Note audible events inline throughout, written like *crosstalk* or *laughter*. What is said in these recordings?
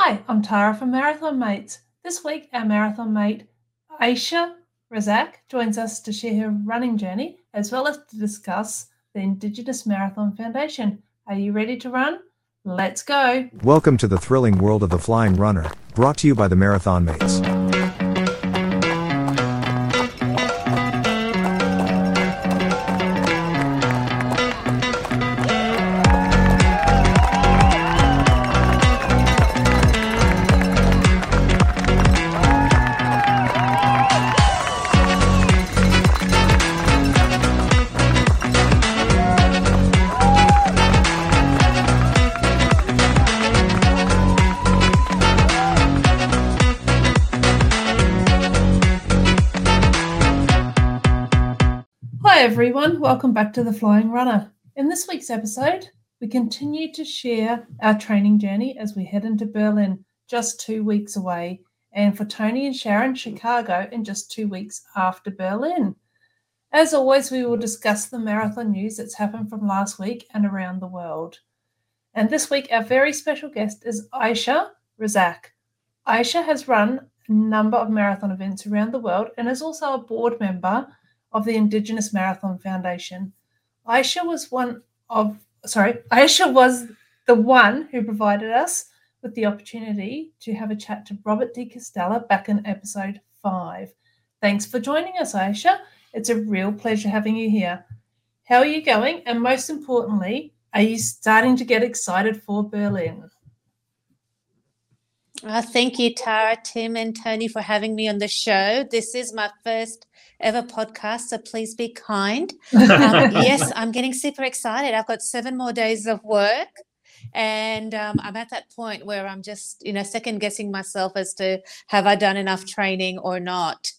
Hi, I'm Tara from Marathon Mates. This week, our marathon mate, Ayesha Razzaq, joins us to share her running journey as well as to discuss the Indigenous Marathon Foundation. Are you ready to run? Let's go. Welcome to the thrilling world of the flying runner, brought to you by the Marathon Mates. Welcome back to The Flying Runner. In this week's episode, we continue to share our training journey as we head into Berlin, just two weeks away, and for Tony and Sharon, Chicago, in just two weeks after Berlin. As always, we will discuss the marathon news that's happened from last week and around the world. And this week, our very special guest is Ayesha Razzaq. Ayesha has run a number of marathon events around the world and is also a board member of the Indigenous Marathon Foundation. Ayesha was one of, sorry, Ayesha was the one who provided us with the opportunity to have a chat to Robert De Castella back in episode five. Thanks for joining us, Ayesha. It's a real pleasure having you here. How are you going? And most importantly, are you starting to get excited for Berlin? Uh, thank you, Tara, Tim, and Tony for having me on the show. This is my first ever podcast, so please be kind. *laughs* Um, yes, I'm getting super excited. I've got seven more days of work. And um, I'm at that point where I'm just, you know, second guessing myself as to have I done enough training or not.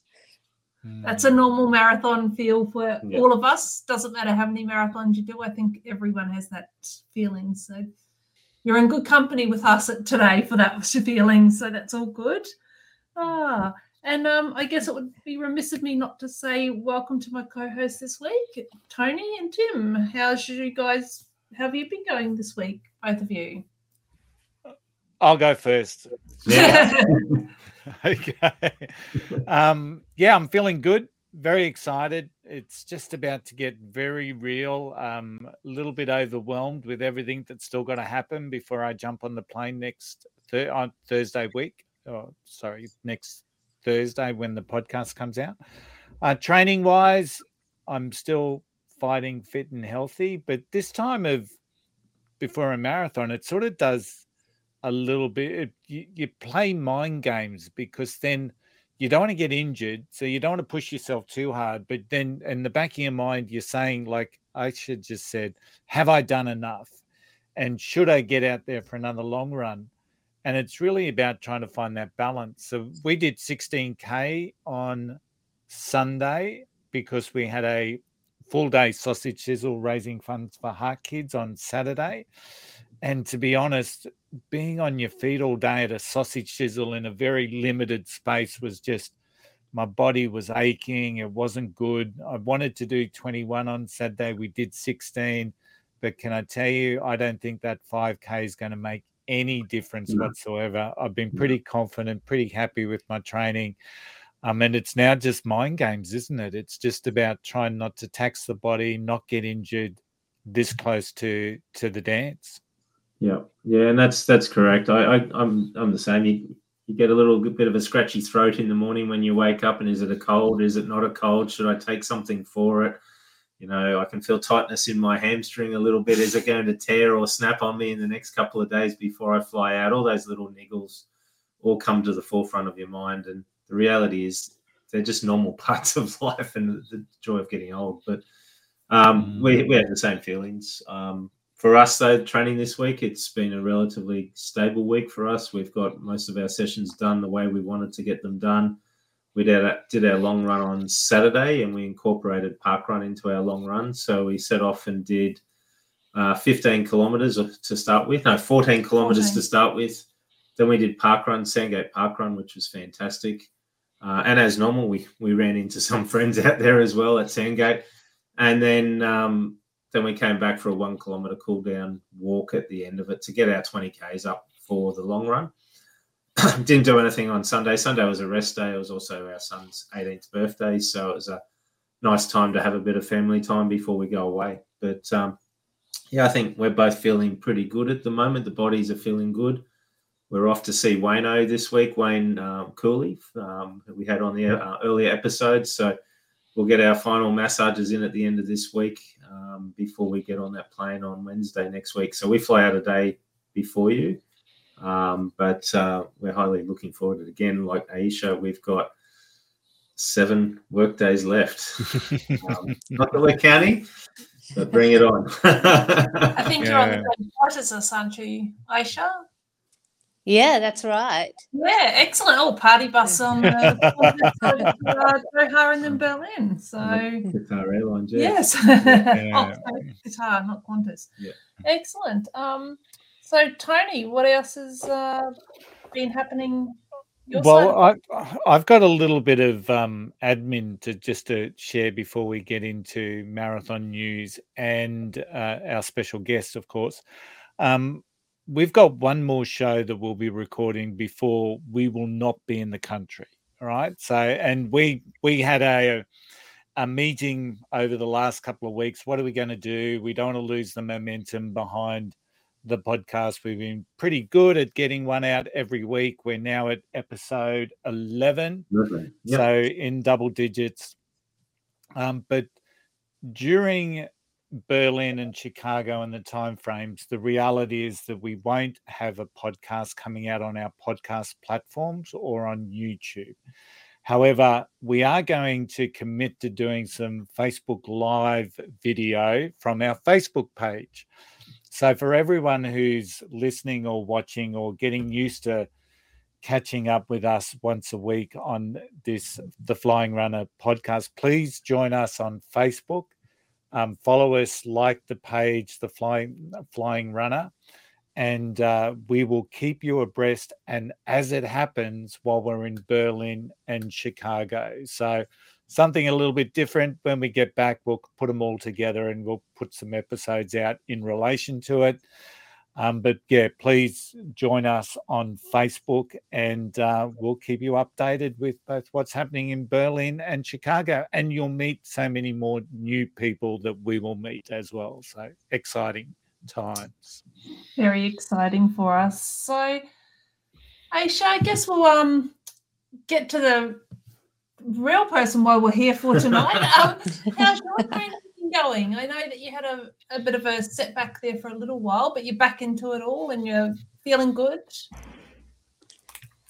That's a normal marathon feel for yeah. all of us. Doesn't matter how many marathons you do. I think everyone has that feeling. So you're in good company with us today for that *laughs* feeling. So that's all good. Ah, and um, I guess it would be remiss of me not to say welcome to my co-host this week, Tony and Tim. How's you guys? How have you been going this week, both of you? I'll go first. Yeah. *laughs* okay. Um, yeah, I'm feeling good. Very excited. It's just about to get very real. Um, a little bit overwhelmed with everything that's still going to happen before I jump on the plane next th- on Thursday week. Oh, sorry, next Thursday when the podcast comes out. Uh, training wise, I'm still fighting fit and healthy, but this time of before a marathon, it sort of does a little bit. You, you play mind games because then you don't want to get injured, so you don't want to push yourself too hard. But then in the back of your mind, you're saying, like I should just said, have I done enough? And should I get out there for another long run? And it's really about trying to find that balance. So we did 16k on Sunday because we had a full day sausage sizzle raising funds for Heart Kids on Saturday. And to be honest, being on your feet all day at a sausage sizzle in a very limited space was just my body was aching. It wasn't good. I wanted to do 21 on Saturday. We did 16. But can I tell you, I don't think that 5K is going to make any difference no. whatsoever. I've been pretty confident, pretty happy with my training. Um, and it's now just mind games, isn't it? It's just about trying not to tax the body, not get injured this close to to the dance. Yeah, yeah, and that's that's correct. I, I I'm I'm the same. You you get a little bit of a scratchy throat in the morning when you wake up, and is it a cold? Is it not a cold? Should I take something for it? You know, I can feel tightness in my hamstring a little bit. Is it going to tear or snap on me in the next couple of days before I fly out? All those little niggles all come to the forefront of your mind. And the reality is they're just normal *laughs* parts of life and the joy of getting old. But um, mm. we, we have the same feelings. Um, for us, though, training this week, it's been a relatively stable week for us. We've got most of our sessions done the way we wanted to get them done we did our, did our long run on Saturday and we incorporated park run into our long run. So we set off and did uh, 15 kilometers to start with, no, 14 kilometers okay. to start with. Then we did park run, Sandgate Park Run, which was fantastic. Uh, and as normal, we we ran into some *laughs* friends out there as well at Sandgate, and then um, then we came back for a one kilometer cool down walk at the end of it to get our 20 k's up for the long run. *coughs* didn't do anything on Sunday. Sunday was a rest day. It was also our son's 18th birthday, so it was a nice time to have a bit of family time before we go away. But um, yeah, I think we're both feeling pretty good at the moment. The bodies are feeling good. We're off to see Wayno this week, Wayne um, Cooley, um, that we had on the uh, earlier episodes. So we'll get our final massages in at the end of this week um, before we get on that plane on Wednesday next week. So we fly out a day before you. Um, but uh, we're highly looking forward to it. Again, like Ayesha, we've got seven work days left. *laughs* um, not that we're counting, but bring it on. I think yeah. you're on the same as us, aren't you, Ayesha? Yeah, that's right. Yeah, excellent. Oh, party bus *laughs* on the uh, Doha and then Berlin. So Qatar Airlines. Yes. Yeah. *laughs* oh, Qatar, not Qantas. Yeah. Excellent. Um, so Tony, what else has uh, been happening? well, I, I've got a little bit of um, admin to just to share before we get into marathon news and uh, our special guest, of course. Um, we've got one more show that we'll be recording before we will not be in the country. All right. So, and we we had a a meeting over the last couple of weeks. What are we going to do? We don't want to lose the momentum behind the podcast. We've been pretty good at getting one out every week. We're now at episode 11. Yep. So in double digits. Um, but during Berlin and Chicago and the time frames, the reality is that we won't have a podcast coming out on our podcast platforms or on YouTube. However, we are going to commit to doing some Facebook Live video from our Facebook page. So, for everyone who's listening or watching or getting used to catching up with us once a week on this, the Flying Runner podcast, please join us on Facebook um, follow us, like the page, the Flying Flying Runner, and uh, we will keep you abreast. And as it happens, while we're in Berlin and Chicago, so something a little bit different. When we get back, we'll put them all together and we'll put some episodes out in relation to it. Um, but yeah, please join us on Facebook and uh, we'll keep you updated with both what's happening in Berlin and Chicago. And you'll meet so many more new people that we will meet as well. So exciting times. Very exciting for us. So, Ayesha, I guess we'll um get to the real person why we're here for tonight. *laughs* um, how's your training going? I know that you had a, a bit of a setback there for a little while, but you're back into it all and you're feeling good.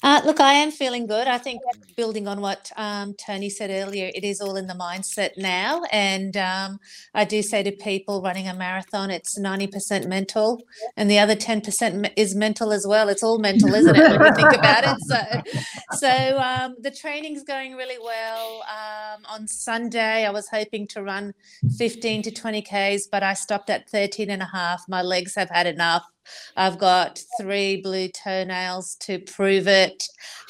Uh, look, I am feeling good. I think building on what um, Tony said earlier, it is all in the mindset now. And um, I do say to people running a marathon, it's 90% mental, and the other 10% is mental as well. It's all *laughs* mental, isn't it, when you think about it? So, so um, the training's going really well. Um, on Sunday, I was hoping to run 15 to 20 Ks, but I stopped at 13 and a half. My legs have had enough. I've got three blue toenails to prove it.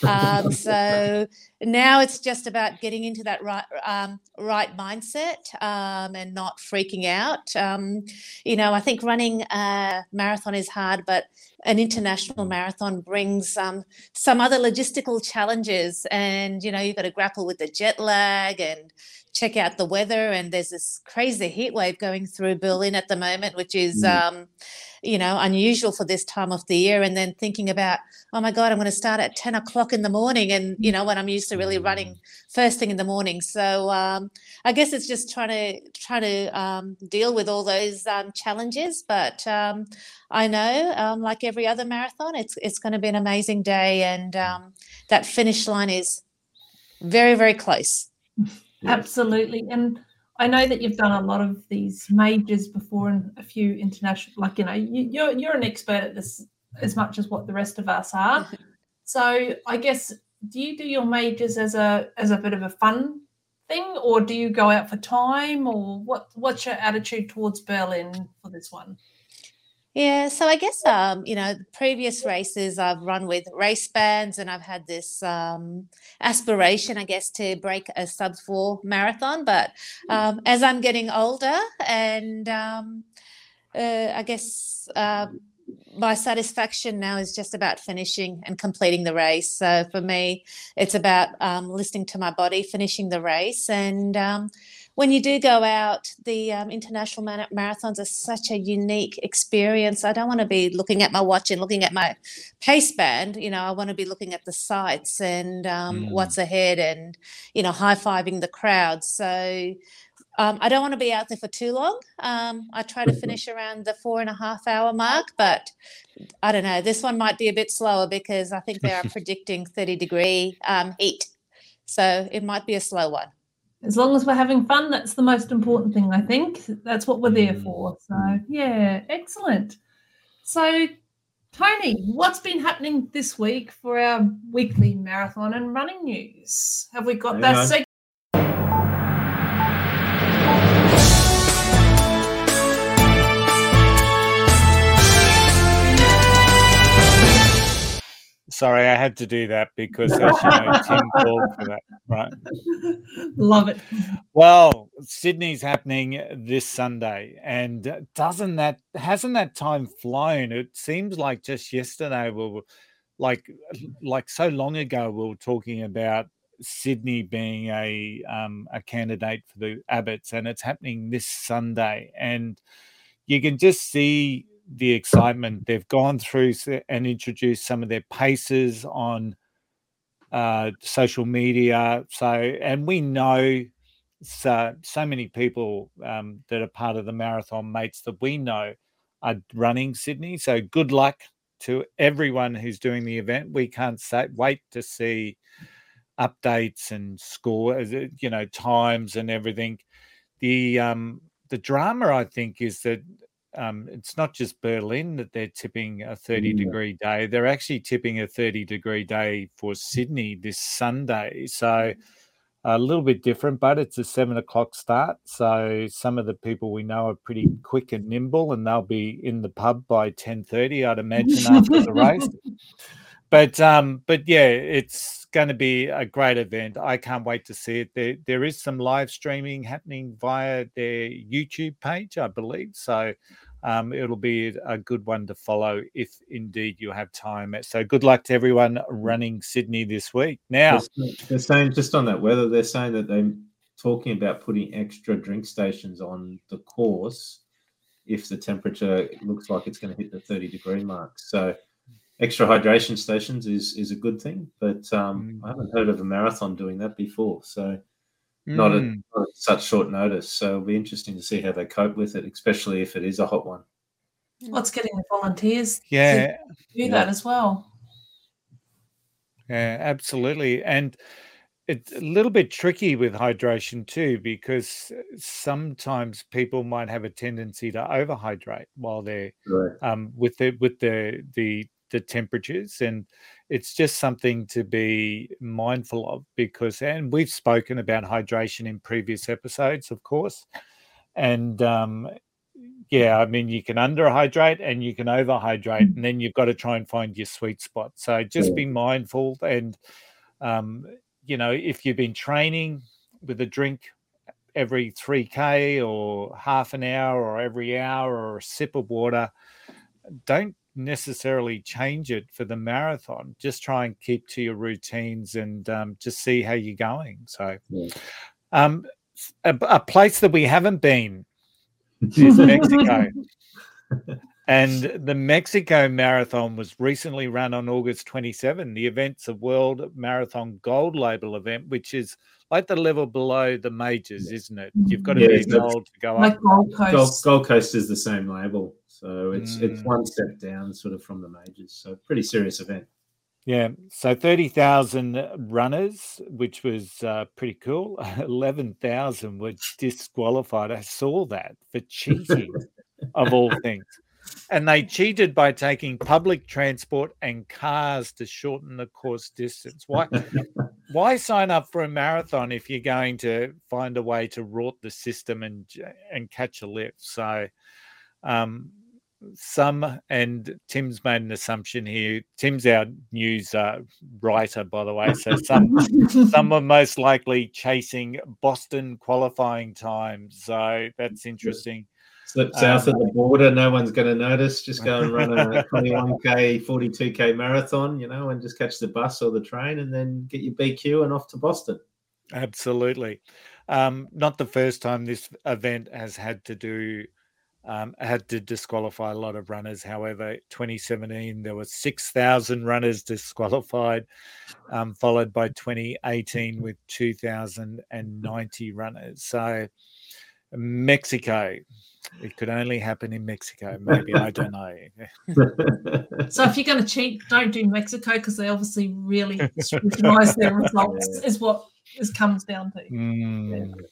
Um, *laughs* so now it's just about getting into that right um, right mindset um, and not freaking out. Um, you know, I think running a marathon is hard, but an international marathon brings um, some other logistical challenges, and you know, you've got to grapple with the jet lag and check out the weather. And there's this crazy heat wave going through Berlin at the moment, which is. Mm. Um, you know, unusual for this time of the year. And then thinking about, oh my God, I'm going to start at 10 o'clock in the morning. And, you know, when I'm used to really running mm. first thing in the morning. So um, I guess it's just trying to, trying to um, deal with all those um, challenges. But um, I know, um, like every other marathon, it's, it's going to be an amazing day. And um, that finish line is very, very close. Absolutely. And I know that you've done a lot of these majors before and a few international. Like you know, you, you're you're an expert at this as much as what the rest of us are. *laughs* So I guess do you do your majors as a as a bit of a fun thing, or do you go out for time, or what? What's your attitude towards Berlin for this one? Yeah, so I guess um, you know, previous races I've run with race bands, and I've had this um, aspiration, I guess, to break a sub four marathon. But hmm. um, as I'm getting older, and um, uh, I guess uh, my satisfaction now is just about finishing and completing the race. So for me, it's about um, listening to my body, finishing the race, and um, when you do go out, the um, international marathons are such a unique experience. I don't want to be looking at my watch and looking at my pace band. You know, I want to be looking at the sights and um, mm. what's ahead, and you know, high fiving the crowd. So um, I don't want to be out there for too long. Um, I try to finish around the four and a half hour mark, but I don't know. This one might be a bit slower because I think they are *laughs* predicting 30 degree um, heat. So it might be a slow one. As long as we're having fun, that's the most important thing, I think. That's what we're there for. So, yeah, excellent. So, Tony, what's been happening this week for our weekly marathon and running news? Have we got that segment? Sorry, I had to do that because, as you know, Tim called for that, right? Love it. Well, Sydney's happening this Sunday, and doesn't that hasn't that time flown? It seems like just yesterday we were like like so long ago we were talking about Sydney being a um, a candidate for the Abbotts, and it's happening this Sunday, and you can just see the excitement. They've gone through and introduced some of their paces on uh, social media. So, and we know so so many people um, that are part of the marathon mates that we know are running Sydney. So, good luck to everyone who's doing the event. We can't say, wait to see updates and score, you know, times and everything. The um, the drama, I think, is that um, it's not just Berlin that they're tipping a 30 degree day. They're actually tipping a 30 degree day for Sydney this Sunday. So a little bit different, but it's a seven o'clock start. So some of the people we know are pretty quick and nimble, and they'll be in the pub by 10:30, I'd imagine, after the race. *laughs* But um, but yeah, it's going to be a great event. I can't wait to see it. There there is some live streaming happening via their YouTube page, I believe. So um, it'll be a good one to follow if indeed you have time. So good luck to everyone running Sydney this week. Now they're saying just on that weather, they're saying that they're talking about putting extra drink stations on the course if the temperature looks like it's going to hit the 30 degree mark. So extra hydration stations is is a good thing, but um, mm. I haven't heard of a marathon doing that before. So not, at, mm. not, at, such short notice. So it'll be interesting to see how they cope with it, especially if it is a hot one. What's getting the volunteers yeah. do yeah. that as well. Yeah, absolutely. And it's a little bit tricky with hydration too, because sometimes people might have a tendency to overhydrate while they're right. um, with the with the the the temperatures and it's just something to be mindful of because and we've spoken about hydration in previous episodes of course and um, yeah i mean you can underhydrate and you can overhydrate and then you've got to try and find your sweet spot. So just be mindful and um, you know if you've been training with a drink every 3k or half an hour or every hour or a sip of water don't necessarily change it for the marathon. Just try and keep to your routines and um, just see how you're going. So, yeah. um, a, a, place that we haven't been *laughs* is Mexico. and the Mexico Marathon was recently run on August 27. The event's a World Marathon Gold Label event, which is like the level below the majors, isn't it? You've got to yeah, be gold to go like up. Gold Coast. Gold, Gold Coast is the same label. So it's mm. it's one step down, sort of from the majors. So pretty serious event. Yeah, so thirty thousand runners, which was uh, pretty cool. *laughs* Eleven thousand were disqualified. I saw that for cheating, *laughs* of all things, and they cheated by taking public transport and cars to shorten the course distance. Why? *laughs* why sign up for a marathon if you're going to find a way to rort the system and and catch a lift? So. Um, some, and Tim's made an assumption here. Tim's our news uh, writer, by the way. So some some *laughs* are most likely chasing Boston qualifying times. So that's interesting. Slip south um, of the border, no one's going to notice. Just go and run a *laughs* 21k, 42k marathon, you know, and just catch the bus or the train, and then get your BQ and off to Boston. Absolutely. Um, not the first time this event has had to do um, had to disqualify a lot of runners. However, 2017 there were 6,000 runners disqualified, um, followed by 2018 with 2,090 runners. So Mexico, it could only happen in Mexico. Maybe I don't know. so if *laughs* you're going to cheat, don't do Mexico because they obviously really scrutinise their results. Yeah. *laughs* Is what this comes down to. Mm. Yeah.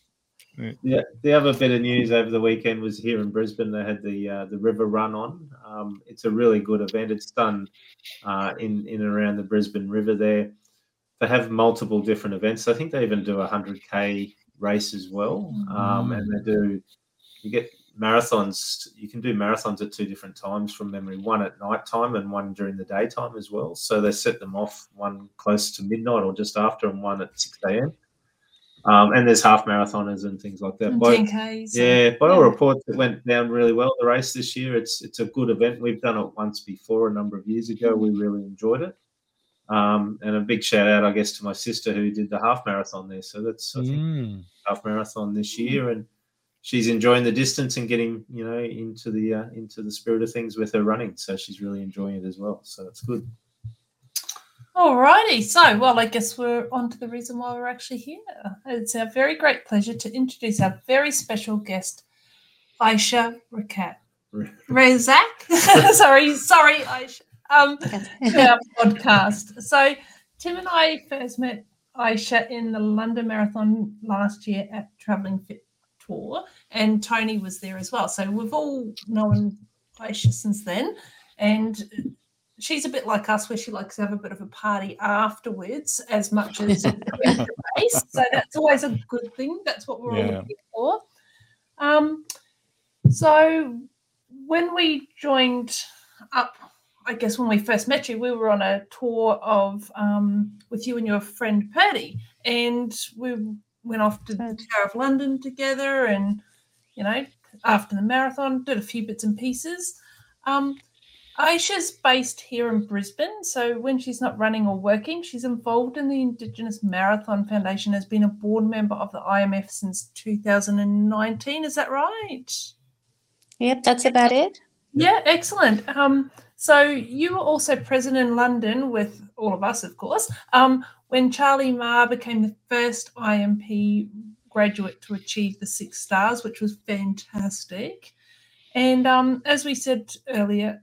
Yeah. The other bit of news over the weekend was here in Brisbane. They had the uh, the River Run on. Um, it's a really good event. It's done uh, in in and around the Brisbane River. There, they have multiple different events. I think they even do a hundred k race as well, um, and they do. You get marathons. You can do marathons at two different times from memory. One at night time and one during the daytime as well. So they set them off one close to midnight or just after, and one at six a.m. Um, and there's half marathoners and things like that. By, 10Ks. Yeah, by all reports, it went down really well. The race this year, it's it's a good event. We've done it once before, a number of years ago. We really enjoyed it. Um, and a big shout out, I guess, to my sister who did the half marathon there. So that's I think mm. half marathon this year, and she's enjoying the distance and getting you know into the uh, into the spirit of things with her running. So she's really enjoying it as well. So it's good. Alrighty, so well, I guess we're on to the reason why we're actually here. It's our very great pleasure to introduce our very special guest, Ayesha Rakat. *laughs* Razzaq. *laughs* sorry, sorry, Ayesha. Um, our podcast. So Tim and I first met Ayesha in the London Marathon last year at Traveling Fit Tour, and Tony was there as well. So we've all known Ayesha since then, and she's a bit like us where she likes to have a bit of a party afterwards as much as *laughs* race. So that's always a good thing. That's what we're yeah. all looking for. Um, so when we joined up, I guess when we first met you, we were on a tour of um, with you and your friend Purdy, and we went off to the Tower of London together, and you know, after the marathon, did a few bits and pieces. Um, Ayesha's based here in Brisbane, so when she's not running or working, she's involved in the Indigenous Marathon Foundation, has been a board member of the IMF since 2019. Is that right? Yep, that's about it. Yeah, excellent. Um, so you were also present in London with all of us, of course, um, when Charlie Maher became the first IMP graduate to achieve the six stars, which was fantastic. And um, as we said earlier,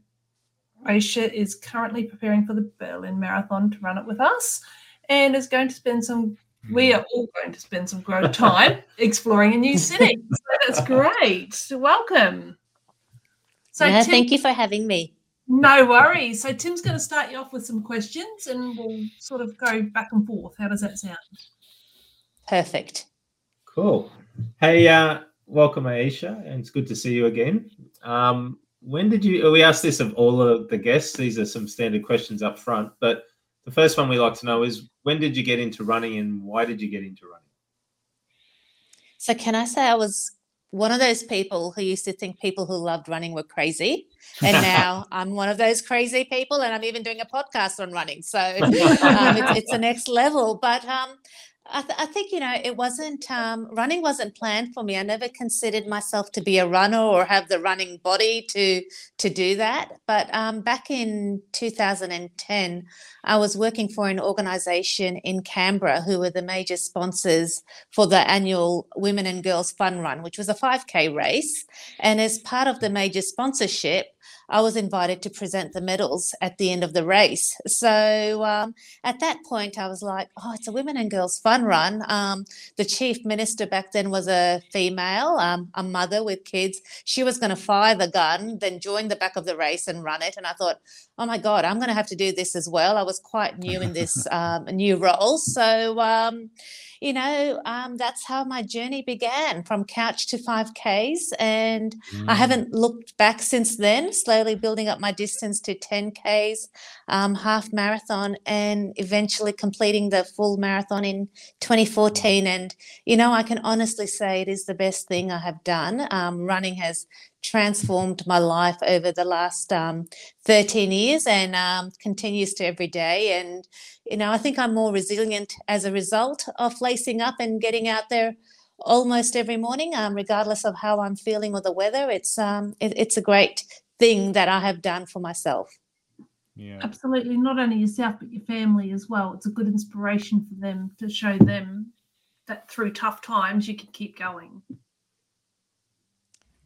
Ayesha is currently preparing for the Berlin Marathon to run it with us and is going to spend some, we hmm. are all going to spend some great time *laughs* exploring a new city. So that's *laughs* great. Welcome. So yeah, Tim, thank you for having me. No worries. So Tim's going to start you off with some questions and we'll sort of go back and forth. How does that sound? Perfect. Cool. Hey, uh, welcome, Ayesha, and it's good to see you again. Um, when did you? We asked this of all of the guests. These are some standard questions up front, but the first one we like to know is when did you get into running and why did you get into running? So, can I say I was one of those people who used to think people who loved running were crazy. And now *laughs* I'm one of those crazy people, and I'm even doing a podcast on running. So *laughs* um, it's, it's the next level. But um, I, th- I, think you know it wasn't um, running wasn't planned for me. I never considered myself to be a runner or have the running body to to do that. But um, back in 2010, I was working for an organisation in Canberra who were the major sponsors for the annual Women and Girls Fun Run, which was a 5k race. And as part of the major sponsorship, I was invited to present the medals at the end of the race. So um, at that point, I was like, oh, it's a women and girls fun run. Um, the chief minister back then was a female, um, a mother with kids. She was going to fire the gun, then join the back of the race and run it. And I thought, oh my God, I'm going to have to do this as well. I was quite new in this *laughs* um, new role. So, um, you know, um, that's how my journey began from couch to 5Ks. And mm. I haven't looked back since then, slowly building up my distance to 10Ks, um, half marathon, and eventually completing the full marathon in 2014. And, you know, I can honestly say it is the best thing I have done. Um, running has transformed my life over the last um, 13 years and um, continues to every day. And, you know, I think I'm more resilient as a result of lacing up and getting out there almost every morning, um, regardless of how I'm feeling or the weather. It's, um, it, it's a great thing that I have done for myself. Yeah. Absolutely, not only yourself but your family as well. It's a good inspiration for them to show them that through tough times you can keep going.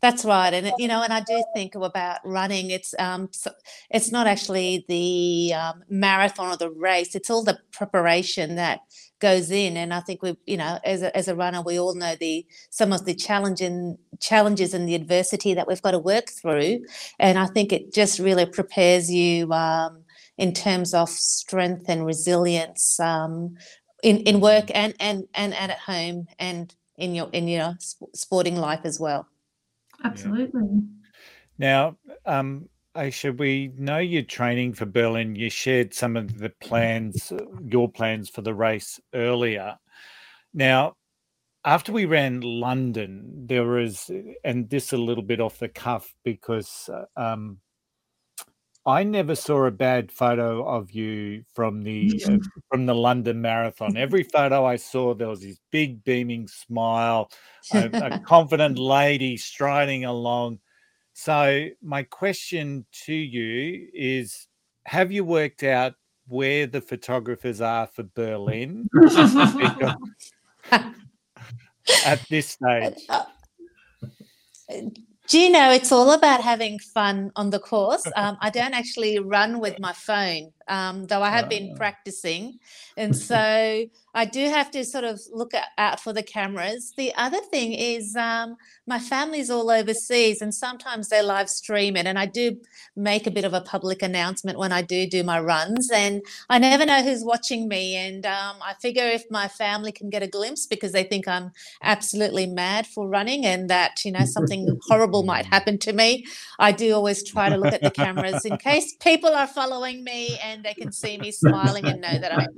That's right, and you know, *laughs* and I do think about running. It's um, so it's not actually the um, marathon or the race. It's all the preparation that goes in, and I think we, you know, as a, as a runner, we all know the some of the challenging challenges and the adversity that we've got to work through, and I think it just really prepares you um, in terms of strength and resilience um, in in work and and and and at home and in your in your sporting life as well. Absolutely. Now, um, Ayesha, we know you're training for Berlin. You shared some of the plans, your plans for the race earlier. Now, after we ran London, there was, and this a little bit off the cuff because uh, um, I never saw a bad photo of you from the uh, *laughs* from the London Marathon. Every photo I saw, there was this big beaming smile, a, a *laughs* confident lady striding along. So my question to you is: Have you worked out where the photographers are for Berlin *laughs* at this stage? Do you know it's all about having fun on the course? *laughs* Um, I don't actually run with my phone, um, though I have been practicing. And *laughs* so I do have to sort of look out for the cameras. The other thing is um, my family's all overseas and sometimes they live stream it. And I do make a bit of a public announcement when I do do my runs. And I never know who's watching me. And um, I figure if my family can get a glimpse because they think I'm absolutely mad for running and that, you know, something horrible might *laughs* happen to me, I do always try to look at the cameras in *laughs* case people are following me and they can see me smiling and know that I'm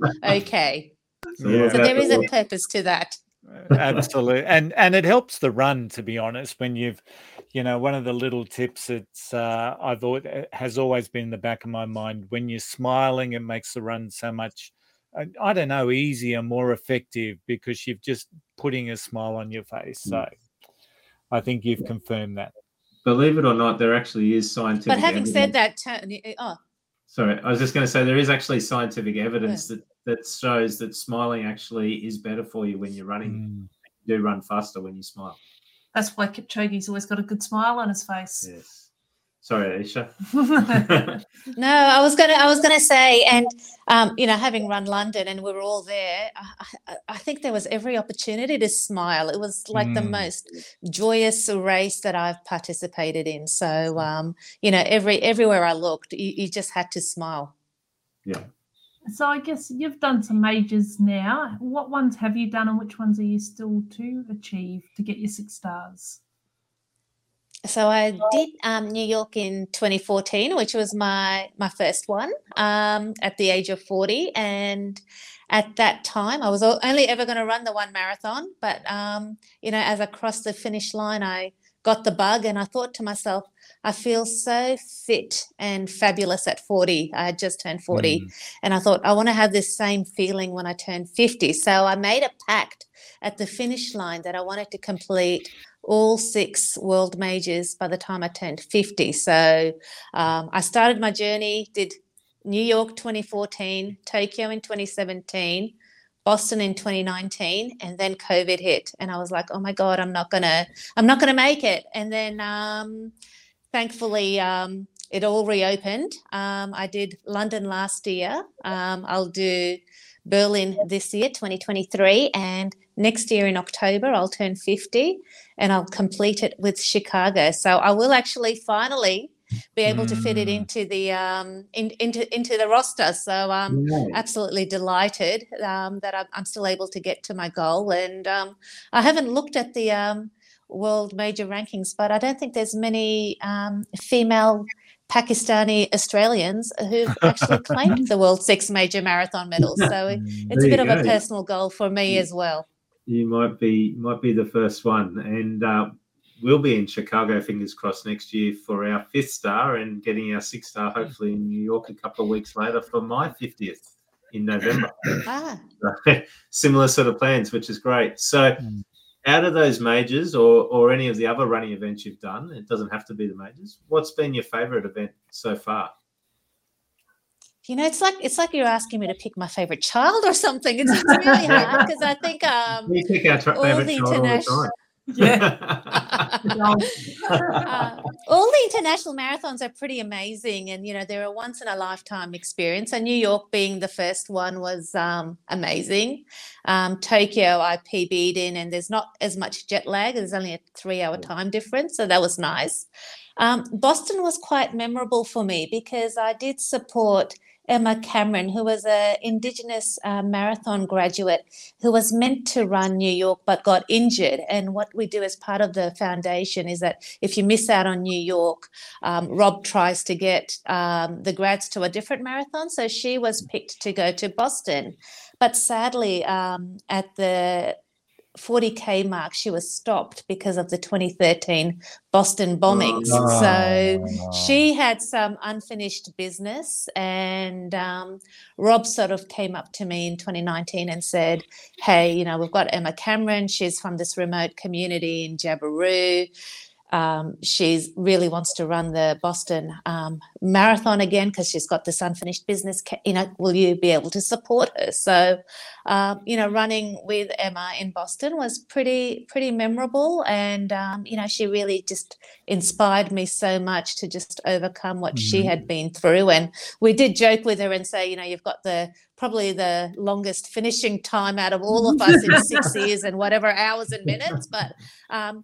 okay. Yeah, So there is a purpose to that. Absolutely, and and it helps the run to be honest. When you've, you know, one of the little tips it's uh, I've al- uh, has always been in the back of my mind. When you're smiling, it makes the run so much. I, I don't know, easier, more effective because you've just putting a smile on your face. So, I think you've confirmed that. Believe it or not, there actually is scientific. But having said that, Tony, eh, oh, Sorry, I was just going to say there is actually scientific evidence that, that shows that smiling actually is better for you when you're running. Mm. You do run faster when you smile. That's why Kipchoge's always got a good smile on his face. Yes. Sorry, Ayesha. *laughs* *laughs* No, I was gonna, I was gonna say, and um, you know, having run London and we were all there, I, I, I think there was every opportunity to smile. It was like the Mm. most joyous race that I've participated in. So, um, you know, every everywhere I looked, you, you just had to smile. yeah. so I guess you've done some majors now. What ones have you done and which ones are you still to achieve to get your six stars? So I did um, New York in 2014, which was my my first one um, at the age of 40, and at that time I was only ever going to run the one marathon. But um, you know, as I crossed the finish line, I got the bug, and I thought to myself, I feel so fit and fabulous at 40. I had just turned 40, Mm. and I thought I want to have this same feeling when I turn 50. So I made a pact at the finish line that I wanted to complete all six world majors by the time I turned 50. So um, I started my journey, did New York 2014, Tokyo in 2017, Boston in 2019, and then COVID hit. And I was like, oh my God, I'm not gonna, I'm not gonna make it. And then um, thankfully, um, it all reopened. Um, I did London last year. Um, I'll do Berlin this year, 2023, and next year in October, I'll turn 50 and I'll complete it with Chicago. So I will actually finally be able to fit it Mm. into the um, in, into into the roster. So I'm absolutely delighted um, that I'm, I'm still able to get to my goal. And um, I haven't looked at the um, world major rankings, but I don't think there's many um, female Pakistani Australians who've *laughs* actually claimed the world six major marathon medals. So it- *laughs* it's a bit of a personal goal for me as well. You might be might be the first one, and uh, we'll be in Chicago, fingers crossed, next year for our fifth star and getting our sixth star hopefully in New York a couple of weeks later for my 50th in November. Ah, *laughs* Similar sort of plans, which is great. So, Mm. out of those majors or, or any of the other running events you've done, it doesn't have to be the majors, what's been your favorite event so far? You know, it's like it's like you're asking me to pick my favorite child or something. It's, it's really hard *laughs* because I think um, We pick our tra- all favorite the child all the international- *laughs* Yeah. *laughs* uh, all the international marathons are pretty amazing and you know they're a once in a lifetime experience. And new york being the first one was um, amazing. Um, tokyo i pb'd in and there's not as much jet lag. There's only a three hour time difference so that was nice. Um, boston was quite memorable for me because i did support Emma Cameron, who was a Indigenous uh, marathon graduate who was meant to run New York but got injured. And what we do as part of the foundation is that if you miss out on New York, um, Rob tries to get um, the grads to a different marathon. So she was picked to go to Boston. But sadly, um, at the 40k mark, she was stopped because of the 2013 Boston bombings. So she had some unfinished business, and um, Rob sort of came up to me in 2019 and said, Hey, you know, we've got Emma Cameron. She's from this remote community in Jabiru. Um, she really wants to run the Boston um, marathon again because she's got this unfinished business. Ca- You know, will you be able to support her? So, um, you know, running with Emma in Boston was pretty pretty memorable, and um, you know, she really just inspired me so much to just overcome what she Mhm. had been through. And we did joke with her and say, you know, you've got the probably the longest finishing time out of all of *laughs* us in six years and whatever hours and minutes, but um,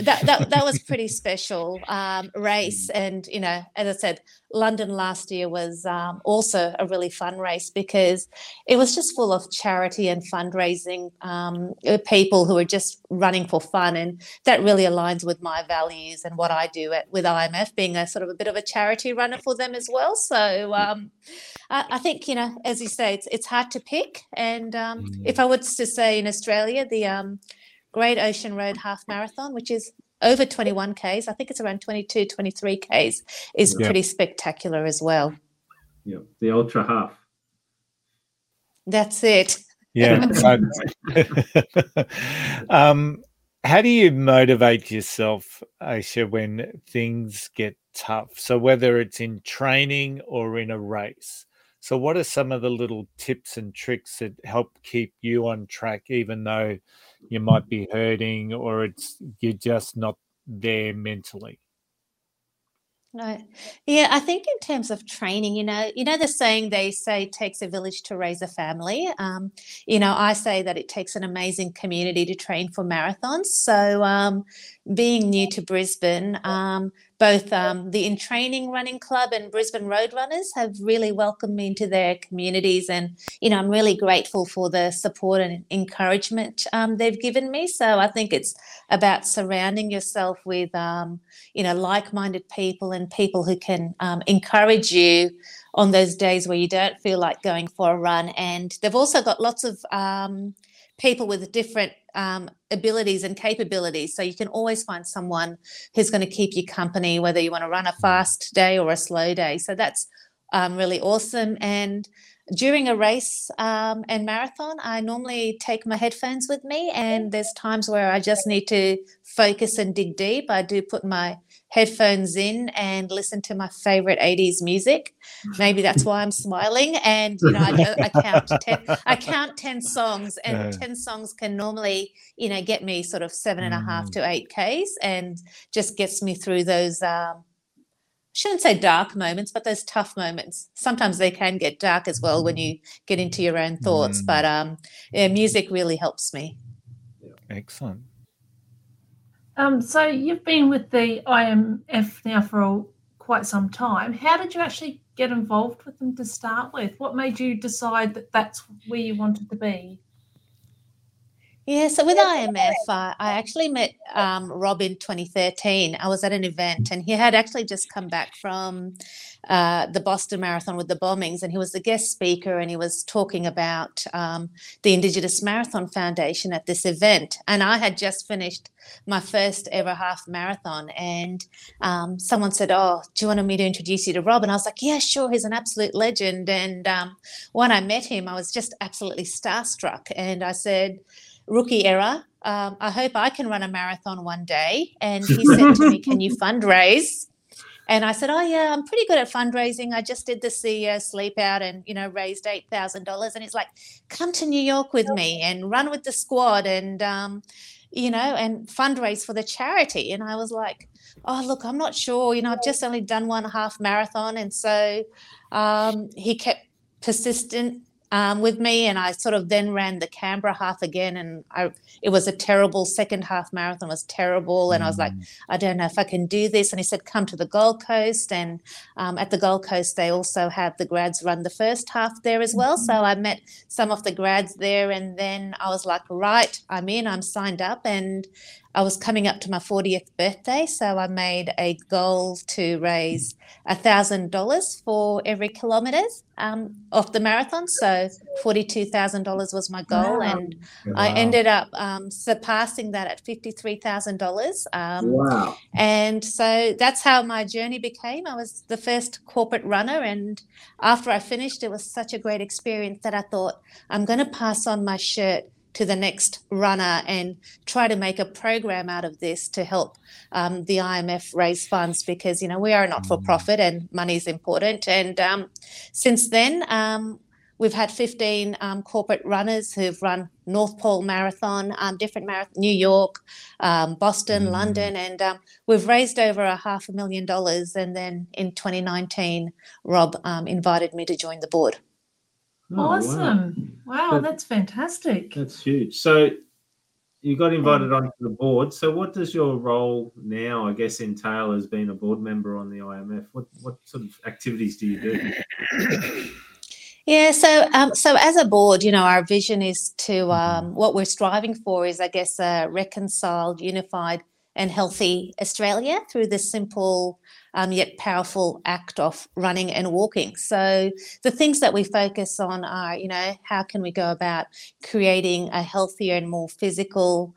that, that that was pretty special um, race. And you know, as I said, London last year was um, also a really fun race because it was just full of charity and fundraising um, uh, people who are just running for fun, and that really aligns with my values and what I do at, with IMF, being a sort of a bit of a charity runner for them as well. So um, I, I think you know, as you say, it's it's hard to pick. And um, if I was to say in Australia, the um, Great Ocean Road Half Marathon, which is over 21 Ks, I think it's around 22, 23 Ks, is Yeah. pretty spectacular as well. Yeah, the ultra half. That's it. Yeah. *laughs* *laughs* um, how do you motivate yourself, Ayesha, when things get tough? So whether it's in training or in a race. So what are some of the little tips and tricks that help keep you on track, even though you might be hurting or it's you're just not there mentally? Right. Yeah, I think in terms of training, you know, you know the saying they say takes a village to raise a family. Um, you know, I say that it takes an amazing community to train for marathons. So, um, being new to Brisbane, um, both um, the In Training Running Club and Brisbane Road Runners have really welcomed me into their communities, and you know, I'm really grateful for the support and encouragement um, they've given me. So, I think it's about surrounding yourself with um, you know like-minded people and people who can um, encourage you on those days where you don't feel like going for a run and they've also got lots of um, people with different um, abilities and capabilities. So you can always find someone who's going to keep you company whether you want to run a fast day or a slow day. So that's um, really awesome. And during a race um, and marathon, I normally take my headphones with me, and there's times where I just need to focus and dig deep. I do put my headphones in and listen to my favorite 80s music. Maybe that's why I'm smiling. And you know, I, I count *laughs* ten. I count ten songs, and ten songs can normally, you know, get me sort of seven and a half to eight k's, and just gets me through those. Um, shouldn't say dark moments, but those tough moments. Sometimes they can get dark as well when you get into your own thoughts. Mm. But um, yeah, music really helps me. Excellent. Um, so you've been with the IMF now for a, quite some time. How did you actually get involved with them to start with? What made you decide that that's where you wanted to be? Yeah, so with IMF, uh, I actually met um, Rob in 2013. I was at an event and he had actually just come back from uh, the Boston Marathon with the bombings, and he was the guest speaker and he was talking about um, the Indigenous Marathon Foundation at this event. And I had just finished my first ever half marathon, and um, someone said, "Oh, do you want me to introduce you to Rob?" And I was like, "Yeah, sure. He's an absolute legend." And um, when I met him, I was just absolutely starstruck, and I said rookie era. Um, I hope I can run a marathon one day. And he said to me, Can you *laughs* fundraise? And I said, Oh, yeah, I'm pretty good at fundraising. I just did the CEO sleep out and, you know, raised $8,000. And he's like, Come to New York with me and run with the squad and, um, you know, and fundraise for the charity. And I was like, Oh, look, I'm not sure. You know, I've just only done one half marathon. And so um, he kept persistent um, with me, and I sort of then ran the Canberra half again, and I it was a terrible second half marathon was terrible, and mm. I was like, mm. I don't know if I can do this. And he said, come to the Gold Coast, and um, at the Gold Coast they also have the grads run the first half there as well. Mm-hmm. So I met some of the grads there, and then I was like, right, I'm in, I'm signed up, and I was coming up to my 40th birthday, so I made a goal to raise $1,000 for every kilometre um, of the marathon. So $42,000 was my goal, wow. and wow. I ended up um, surpassing that at $53,000. Um, wow. And so that's how my journey became. I was the first corporate runner, and after I finished, it was such a great experience that I thought, I'm going to pass on my shirt to the next runner and try to make a program out of this to help um, the IMF raise funds because you know we are not for profit and money is important. And um, since then, um, we've had 15 um, corporate runners who've run North Pole Marathon, um, different marathon, New York, um, Boston, mm. London, and we've raised over a half a million dollars. And then in 2019, Rob invited me to join the board. Oh, awesome. Wow, wow that's fantastic. That's huge. So you got invited onto the board. So what does your role now, I guess, entail as being a board member on the IMF? What what sort of activities do you do? Yeah, so um, so as a board, you know, our vision is to mm-hmm. um, what we're striving for is, I guess, a reconciled, unified, and healthy Australia through the simple um, yet powerful act of running and walking. So the things that we focus on are, you know, how can we go about creating a healthier and more physical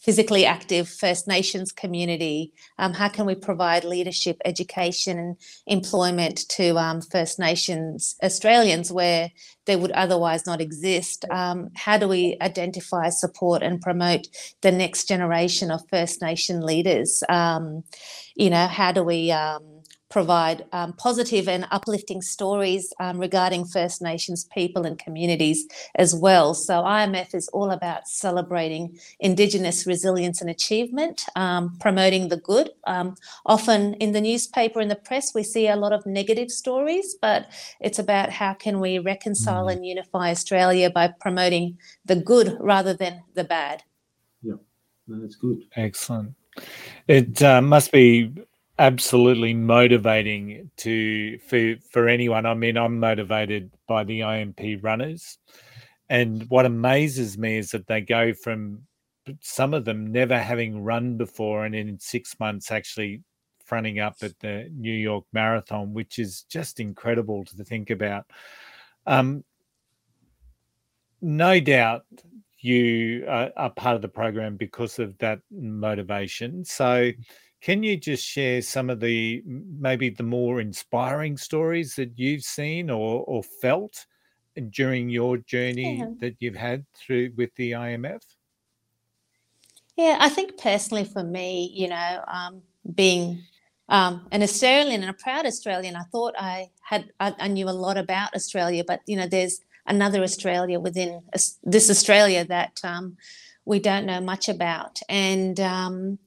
physically active First Nations community? Um, how can we provide leadership, education, and employment to um, First Nations Australians where they would otherwise not exist? Um, how do we identify, support, and promote the next generation of First Nation leaders? Um, you know, how do we um, provide um, positive and uplifting stories um, regarding First Nations people and communities as well. So, IMF is all about celebrating Indigenous resilience and achievement, um, promoting the good. Um, often in the newspaper and the press, we see a lot of negative stories, but it's about how can we reconcile mm. and unify Australia by promoting the good rather than the bad. Yeah, no, that's good. Excellent. It uh, must be absolutely motivating to for for anyone. I mean, I'm motivated by the IMP runners, and what amazes me is that they go from some of them never having run before, and in six months actually fronting up at the New York Marathon, which is just incredible to think about. Um, no doubt you are, are part of the program because of that motivation. So can you just share some of the maybe the more inspiring stories that you've seen or, or felt during your journey yeah. that you've had through with the IMF? Yeah, I think personally for me, you know, um, being um, an Australian and a proud Australian, I thought I had I, I, knew a lot about Australia, but you know, there's another Australia within this Australia that um, we don't know much about, and um,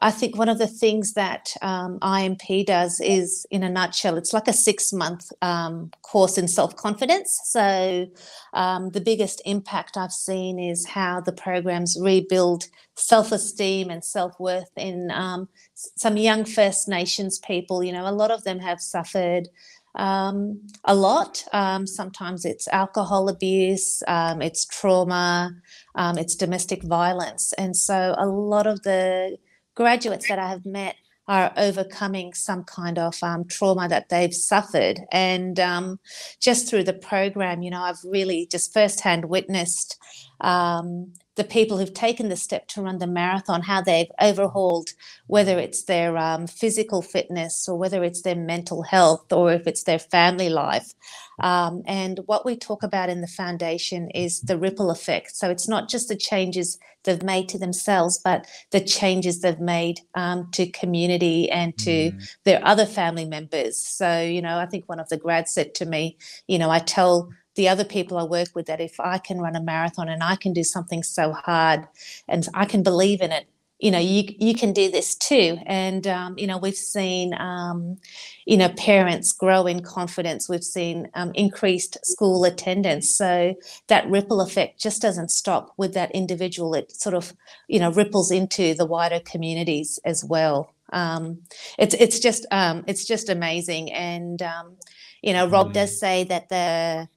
I think one of the things that um, IMP does is, in a nutshell, it's like a six month um, course in self confidence. So, um, the biggest impact I've seen is how the programs rebuild self esteem and self worth in um, some young First Nations people. You know, a lot of them have suffered um, a lot. Um, sometimes it's alcohol abuse, it's trauma, um, it's domestic violence. And so a lot of the graduates that I have met are overcoming some kind of um, trauma that they've suffered. And um, just through the program, you know, I've really just firsthand witnessed um, the people who've taken the step to run the marathon, how they've overhauled, whether it's their um, physical fitness or whether it's their mental health or if it's their family life. Um, and what we talk about in the foundation is the ripple effect. So it's not just the changes they've made to themselves, but the changes they've made um, to community and to mm. their other family members. So, you know, I think one of the grads said to me, you know, I tell the other people I work with that if I can run a marathon and I can do something so hard and I can believe in it, you know, you you can do this too. And um, you know, we've seen um, you know parents grow in confidence. We've seen um, increased school attendance. So that ripple effect just doesn't stop with that individual. It sort of you know ripples into the wider communities as well. Um, it's it's just um, it's just amazing. And um, you know, Rob does mm. say that the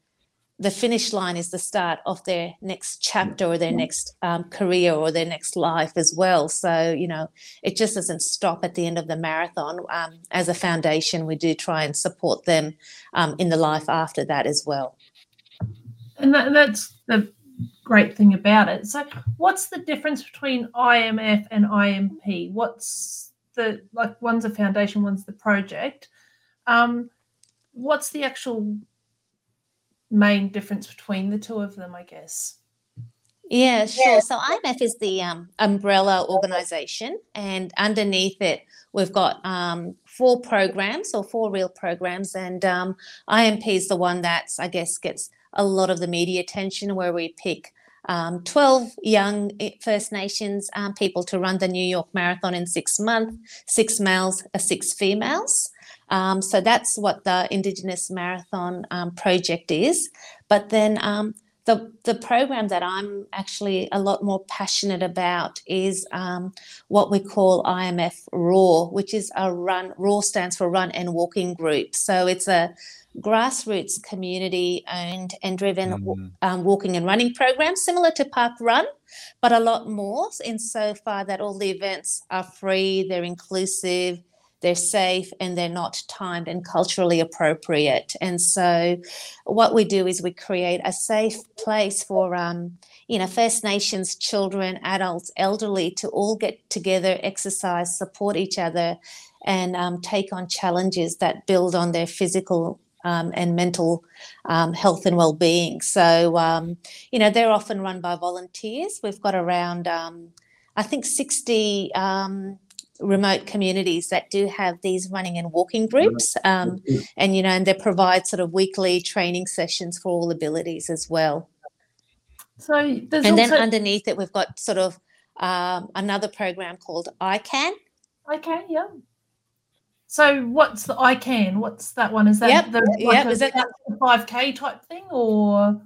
the finish line is the start of their next chapter or their next um, career or their next life as well. So, you know, it just doesn't stop at the end of the marathon. Um, as a foundation, we do try and support them um, in the life after that as well. And that, that's the great thing about it. So, what's the difference between IMF and IMP? What's the like one's a foundation, one's the project. Um, what's the actual main difference between the two of them, I guess. Yeah, sure. So IMF is the um, umbrella organization, and underneath it, we've got um, four programs or four real programs, and um, IMP is the one that's, I guess, gets a lot of the media attention where we pick um, 12 young eh, First Nations um, people to run the New York Marathon in six months, six males, uh, six females. Um, so that's what the Indigenous Marathon um, project is. But then um, the, the program that I'm actually a lot more passionate about is um, what we call IMF RAW, which is a run, RAW stands for Run and Walking Group. So it's a grassroots community owned and driven mm. um, walking and running program similar to park run but a lot more in so far that all the events are free they're inclusive they're safe and they're not timed and culturally appropriate. And so, what we do is we create a safe place for, um, you know, First Nations children, adults, elderly to all get together, exercise, support each other, and um, take on challenges that build on their physical um, and mental um, health and well-being. So, um, you know, they're often run by volunteers. We've got around, um, I think, 60 um, remote communities that do have these running and walking groups um, and you know and they provide sort of weekly training sessions for all abilities as well. So and also... then underneath it we've got sort of um, another program called I ican okay yeah. So what's the ican what's that one? Is that yep. the like yep. A, is that 5k type thing or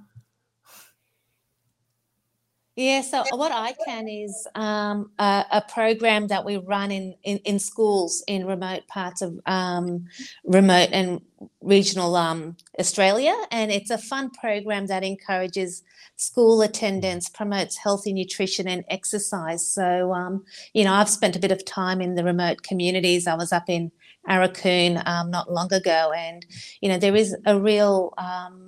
yeah, so what I can is um, a, a, program that we run in, in, in schools in remote parts of um, remote and regional um, Australia. And it's a fun program that encourages school attendance, promotes healthy nutrition and exercise. So, um, you know, I've spent a bit of time in the remote communities. I was up in Aurukun um, not long ago, and, you know, there is a real um,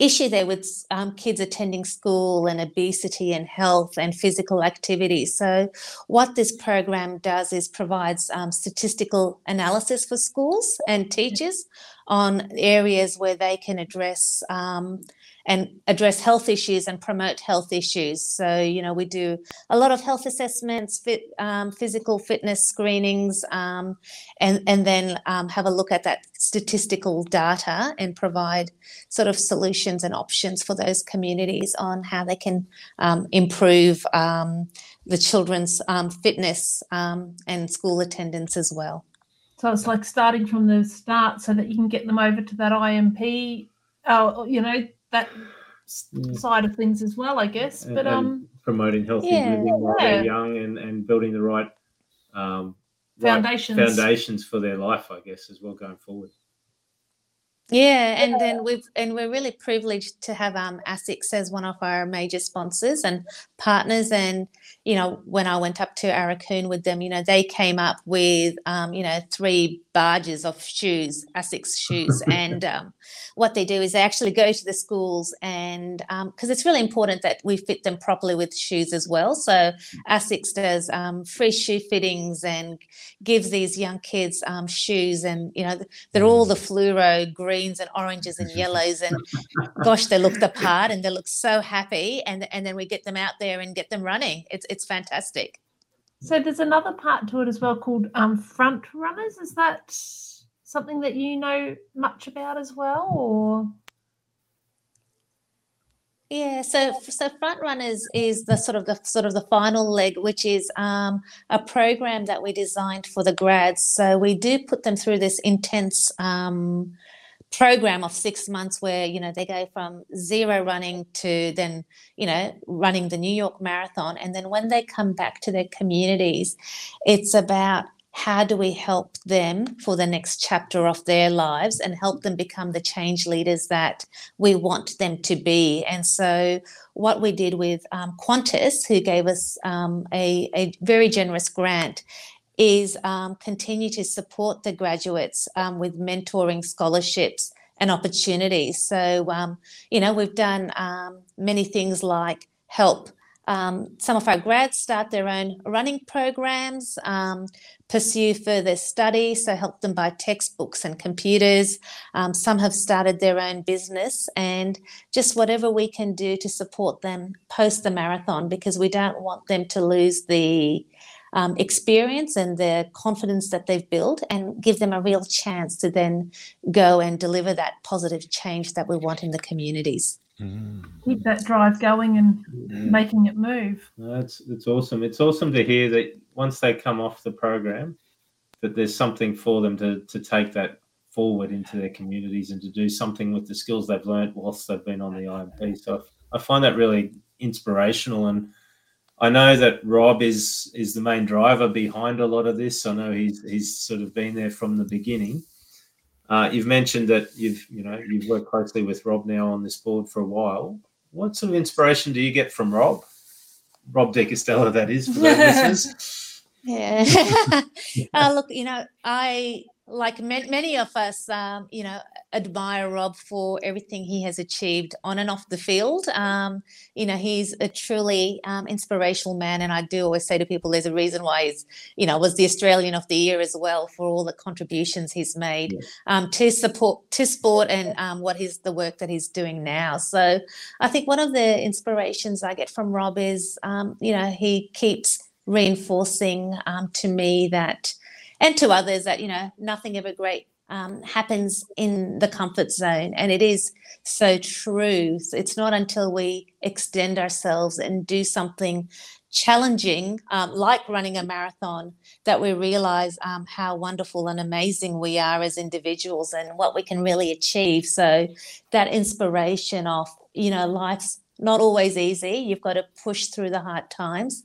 issue there with um, kids attending school and obesity and health and physical activity. So, what this program does is provides um, statistical analysis for schools and teachers on areas where they can address um, and address health issues and promote health issues. So, you know, we do a lot of health assessments, fit, um, physical fitness screenings, um, and, and then um, have a look at that statistical data and provide sort of solutions and options for those communities on how they can um, improve um, the children's um, fitness and school attendance as well. So it's like starting from the start so that you can get them over to that IMP, uh, you know, that mm. side of things as well, I guess. But um, promoting healthy yeah, living while yeah. they're young and and building the right um foundations right foundations for their life, I guess, as well going forward. Yeah, and then we've and we're really privileged to have um ASICS as one of our major sponsors and partners. And you know, when I went up to Aurukun with them, you know, they came up with um, you know, three barges of shoes, ASICS shoes. *laughs* and um, what they do is they actually go to the schools and because um, it's really important that we fit them properly with shoes as well. So ASICS does um, free shoe fittings and gives these young kids um, shoes, and you know, they're all the fluoro greens and oranges and *laughs* yellows, and gosh, they look the part and they look so happy. And and then we get them out there and get them running. It's it's fantastic. So there's another part to it as well called um, front runners. Is that something that you know much about as well, or? Yeah, so so front runners is the sort of the sort of the final leg, which is um, a program that we designed for the grads. So we do put them through this intense um, program of six months where you know they go from zero running to then you know running the new york marathon. And then when they come back to their communities it's about how do we help them for the next chapter of their lives and help them become the change leaders that we want them to be. And so what we did with um, qantas who gave us um, a, a very generous grant is um, continue to support the graduates um, with mentoring scholarships and opportunities. So, um, you know, we've done um, many things like help um, some of our grads start their own running programs, um, pursue further study, so help them buy textbooks and computers. Um, some have started their own business, and just whatever we can do to support them post the marathon because we don't want them to lose the um, experience and the confidence that they've built and give them a real chance to then go and deliver that positive change that we want in the communities. Mm. Keep that drive going and yeah. making it move. That's it's awesome. It's awesome to hear that once they come off the program, that there's something for them to to take that forward into their communities and to do something with the skills they've learned whilst they've been on the IMP. So I find that really inspirational and I know that Rob is is the main driver behind a lot of this. I know he's he's sort of been there from the beginning. Uh, you've mentioned that you've you know you've worked closely with Rob now on this board for a while. What sort of inspiration do you get from Rob? Rob De Castella, that is for. *laughs* Yeah. *laughs* uh, look, you know, I like many of us, um, you know, admire Rob for everything he has achieved on and off the field. Um, you know, he's a truly um, inspirational man, and I do always say to people, there's a reason why he's, you know, was the Australian of the Year as well for all the contributions he's made yeah. Um, to support to sport and um, what is the work that he's doing now. So, I think one of the inspirations I get from Rob is, um, you know, he keeps reinforcing to me that and to others that you know nothing ever great um, happens in the comfort zone. And it is so true. It's not until we extend ourselves and do something challenging um, like running a marathon that we realize um, how wonderful and amazing we are as individuals and what we can really achieve. So that inspiration of you know life's not always easy. You've got to push through the hard times.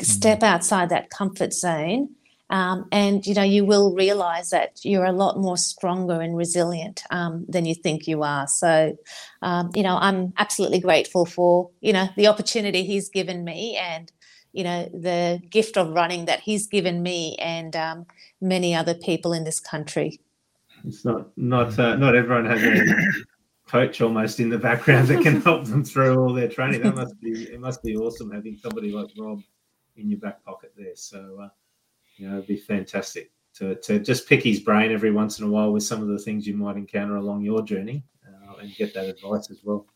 Step mm. outside that comfort zone um, and you know you will realize that you're a lot more stronger and resilient um, than you think you are. So um, you know i'm absolutely grateful for you know the opportunity he's given me and you know the gift of running that he's given me and um, many other people in this country. It's not not uh, not everyone has a *laughs* coach almost in the background that can help them through all their training. That *laughs* must be it must be awesome having somebody like rob in your back pocket there. So uh, you know, it'd be fantastic to, to just pick his brain every once in a while with some of the things you might encounter along your journey uh, and get that advice as well.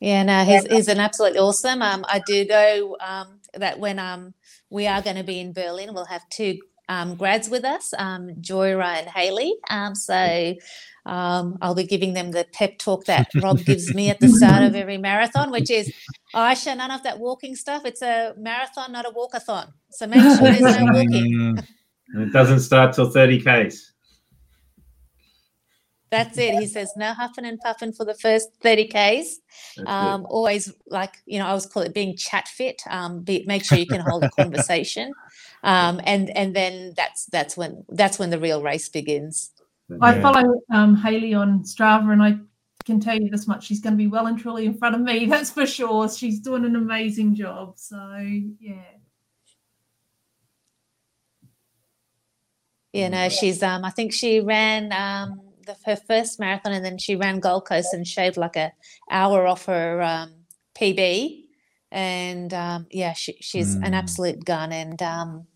Yeah, no, he's, he's an absolutely awesome. Um, I do know um, that when um, we are going to be in Berlin, we'll have two um, grads with us, um, Joyra and Haley. Um, so um, I'll be giving them the pep talk that Rob gives me at the start of every marathon, which is, Ayesha, none of that walking stuff. It's a marathon, not a walkathon. So make sure there's no walking. *laughs* It doesn't start till 30 Ks. That's it. He says no huffing and puffing for the first 30 Ks. Um, always like, you know, I always call it being chat fit. Um, be, make sure you can hold a conversation. *laughs* Um, and and then that's that's when that's when the real race begins. I follow um, Haley on Strava, and I can tell you this much: she's going to be well and truly in front of me. *laughs* That's for sure. She's doing an amazing job. So yeah. You know, she's um I think she ran um the, her first marathon and then she ran Gold Coast and shaved like a hour off her um, PB. And um, yeah, she, she's mm. an absolute gun, and um,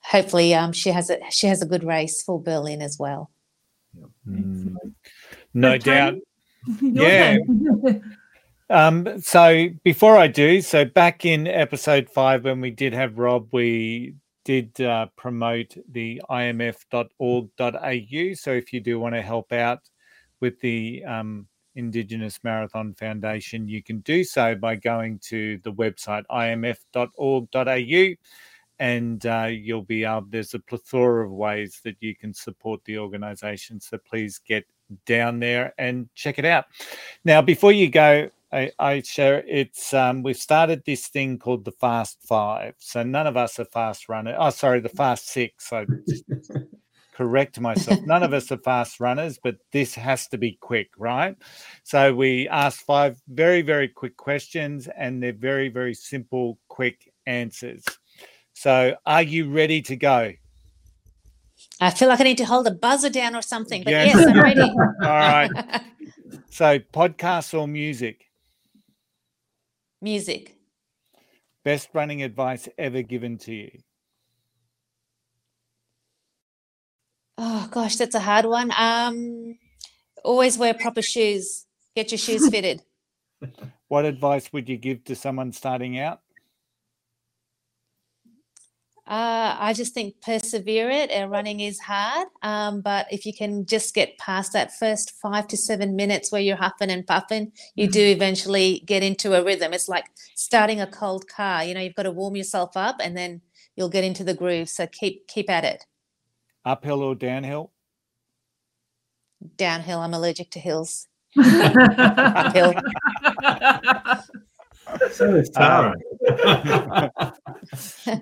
hopefully um, she has a she has a good race for Berlin as well. Mm. No doubt. *laughs* yeah. *laughs* um, so before I do, so back in episode five when we did have Rob, we did uh, promote the imf.org.au. So if you do want to help out with the um, Indigenous Marathon Foundation, you can do so by going to the website imf.org.au and uh, you'll be able, there's a plethora of ways that you can support the organization. So please get down there and check it out. Now, before you go, I, I share it's um, we've started this thing called the Fast Five. So none of us are fast runners. Oh, sorry, the Fast Six. So *laughs* correct myself. None of us are fast runners, but this has to be quick, right? So we ask five very, very quick questions, and they're very, very simple, quick answers. So are you ready to go? I feel like I need to hold a buzzer down or something, but yes, yes I'm ready. *laughs* All right. *laughs* So podcasts or music? Music. Best running advice ever given to you? Oh gosh, that's a hard one. Um, always wear proper shoes. Get your shoes *laughs* fitted. what advice would you give to someone starting out? Uh, I just think persevere it. Our running is hard, um, but if you can just get past that first five to seven minutes where you're huffing and puffing, you do mm-hmm. eventually get into a rhythm. It's like starting a cold car. You know, you've got to warm yourself up, and then you'll get into the groove. So keep keep at it. Uphill or downhill? Downhill. I'm allergic to hills. *laughs* Uphill. *laughs* so is Tara. *laughs*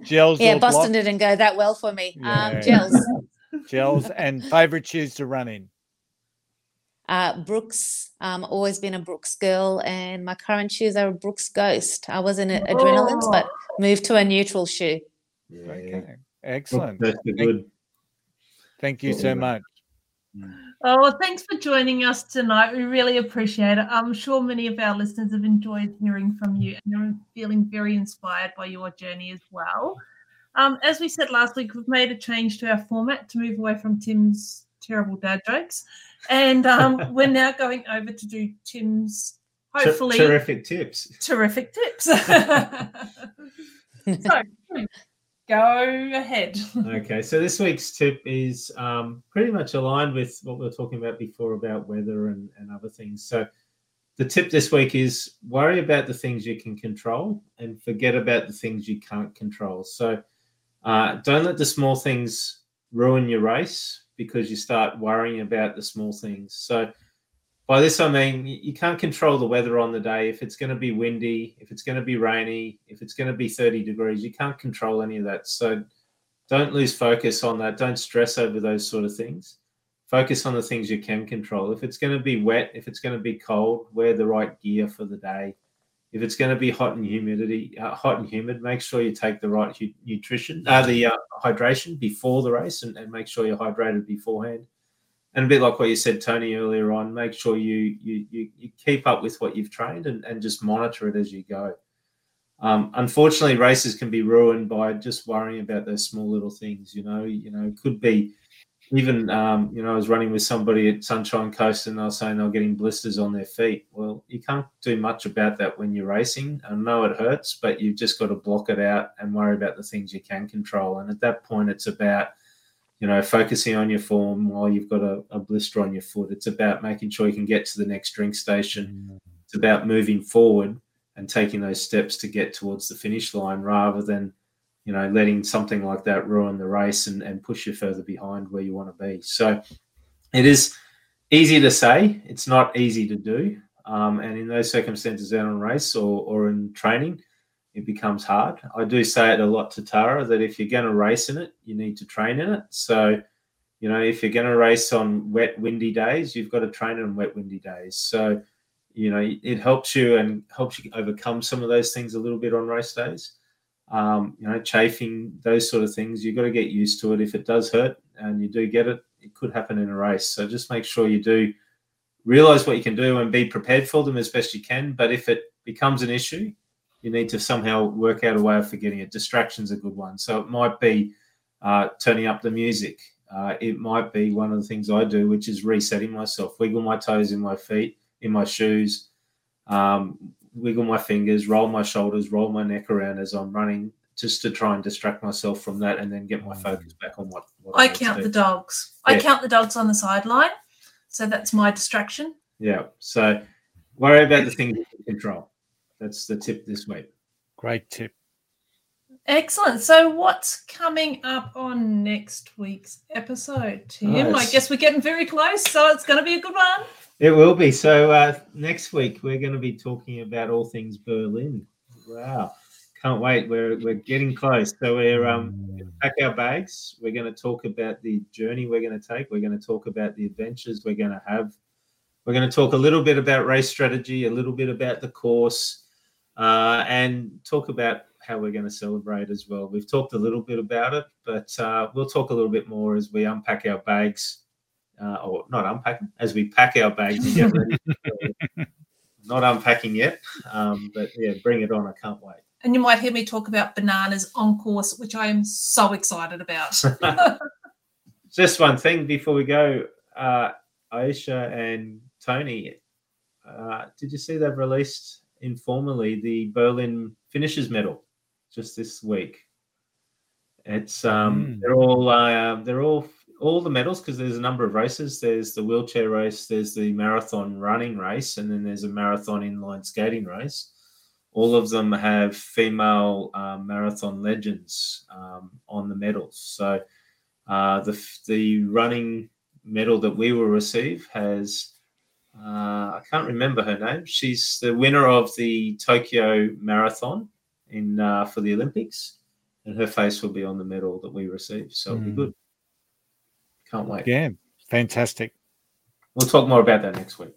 gels. Yeah, Boston block? didn't go that well for me. Um, yeah. Um, gels. *laughs* Gels and favorite shoes to run in. Uh, Brooks. Um, always been a Brooks girl, and my current shoes are a Brooks Ghost. I was in oh. adrenalines, but moved to a neutral shoe. Yeah. Okay, excellent. That's good. Thank you so much. Oh, well, thanks for joining us tonight. We really appreciate it. I'm sure many of our listeners have enjoyed hearing from you and are feeling very inspired by your journey as well. Um, as we said last week, we've made a change to our format to move away from Tim's terrible dad jokes. And um, *laughs* we're now going over to do Tim's hopefully terrific tips. Terrific tips. *laughs* *laughs* so, Go ahead. *laughs* okay, so this week's tip is um, pretty much aligned with what we were talking about before about weather and, and other things. So, the tip this week is worry about the things you can control and forget about the things you can't control. So, uh, don't let the small things ruin your race because you start worrying about the small things. So, by this, I mean you can't control the weather on the day. If it's going to be windy, if it's going to be rainy, if it's going to be 30 degrees, you can't control any of that. So don't lose focus on that. Don't stress over those sort of things. Focus on the things you can control. If it's going to be wet, if it's going to be cold, wear the right gear for the day. If it's going to be hot and humidity, uh, hot and humid, make sure you take the right nutrition, uh, the uh, hydration before the race, and, and make sure you're hydrated beforehand and a bit like what you said, Tony, earlier on, make sure you you you, you keep up with what you've trained and, and just monitor it as you go. Um, unfortunately, races can be ruined by just worrying about those small little things. You know, you know, it could be even um, you know, I was running with somebody at Sunshine Coast and they were saying they were getting blisters on their feet. Well, you can't do much about that when you're racing. I know it hurts, but you've just got to block it out and worry about the things you can control. And at that point, it's about you know, focusing on your form while you've got a, a, blister on your foot. It's about making sure you can get to the next drink station. Mm. It's about moving forward and taking those steps to get towards the finish line rather than, you know, letting something like that ruin the race and, and push you further behind where you want to be. So it is easy to say, it's not easy to do. Um, and in those circumstances out on race or, or in training, it becomes hard. I do say it a lot to Tara that if you're going to race in it, you need to train in it. So, you know, if you're going to race on wet, windy days, you've got to train on wet, windy days. So, you know, it helps you and helps you overcome some of those things a little bit on race days. Um, you know, chafing, those sort of things, you've got to get used to it. If it does hurt and you do get it, it could happen in a race. So just make sure you do realize what you can do and be prepared for them as best you can. But if it becomes an issue, you need to somehow work out a way of forgetting it. Distraction's a good one. So it might be uh, turning up the music. Uh, it might be one of the things I do, which is resetting myself, wiggle my toes in my feet, in my shoes, um, wiggle my fingers, roll my shoulders, roll my neck around as I'm running, just to try and distract myself from that, and then get my focus back on what. what I count the dogs. I count the dogs on the sideline, so that's my distraction. Yeah. So worry about the things you can control. That's the tip this week. Great tip. Excellent. So, what's coming up on next week's episode, Tim? Nice. I guess we're getting very close, so it's going to be a good one. It will be. So uh, next week we're going to be talking about all things Berlin. Wow, can't wait. We're we're getting close. So we're um pack our bags. We're going to talk about the journey we're going to take. We're going to talk about the adventures we're going to have. We're going to talk a little bit about race strategy, a little bit about the course, uh, and talk about how we're going to celebrate as well. We've talked a little bit about it, but uh, we'll talk a little bit more as we unpack our bags, uh, or not unpacking, as we pack our bags and get ready. *laughs* not unpacking yet, um, but yeah, bring it on. I can't wait. And you might hear me talk about bananas on course, which I am so excited about. *laughs* Just one thing before we go, uh, Ayesha and Tony, uh, did you see they've released informally the Berlin Finishers Medal just this week? It's um, Mm. they're all uh, they're all all the medals because there's a number of races. There's the wheelchair race, there's the marathon running race, and then there's a marathon inline skating race. All of them have female um, marathon legends um, on the medals. So uh, the the running medal that we will receive has uh, I can't remember her name. She's the winner of the Tokyo Marathon in uh, for the Olympics, and her face will be on the medal that we receive. So it'll be Mm. good. Can't wait. Yeah, fantastic. We'll talk more about that next week.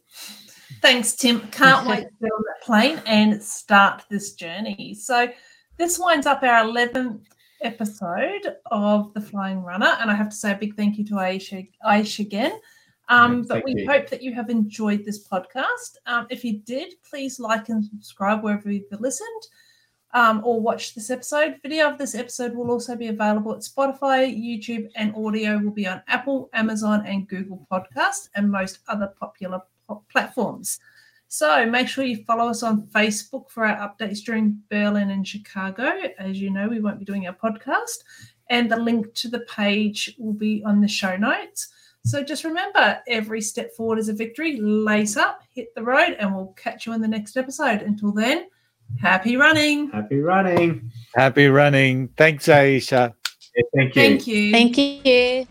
Thanks, Tim. Can't wait to get on that plane and start this journey. So, this winds up our 11th episode of The Flying RuNR. And I have to say a big thank you to Ayesha, Ayesha again. Um, but we you. hope that you have enjoyed this podcast. Um, if you did, please like and subscribe wherever you've listened um, or watched this episode. Video of this episode will also be available at Spotify, YouTube, and audio will be on Apple, Amazon, and Google Podcast and most other popular po- platforms. So make sure you follow us on Facebook for our updates during Berlin and Chicago. As you know, we won't be doing our podcast, and the link to the page will be on the show notes. So just remember, every step forward is a victory. Lace up, hit the road, and we'll catch you in the next episode. Until then, happy running. Happy running. Happy running. Thanks, Ayesha. Yeah, thank you. Thank you. Thank you.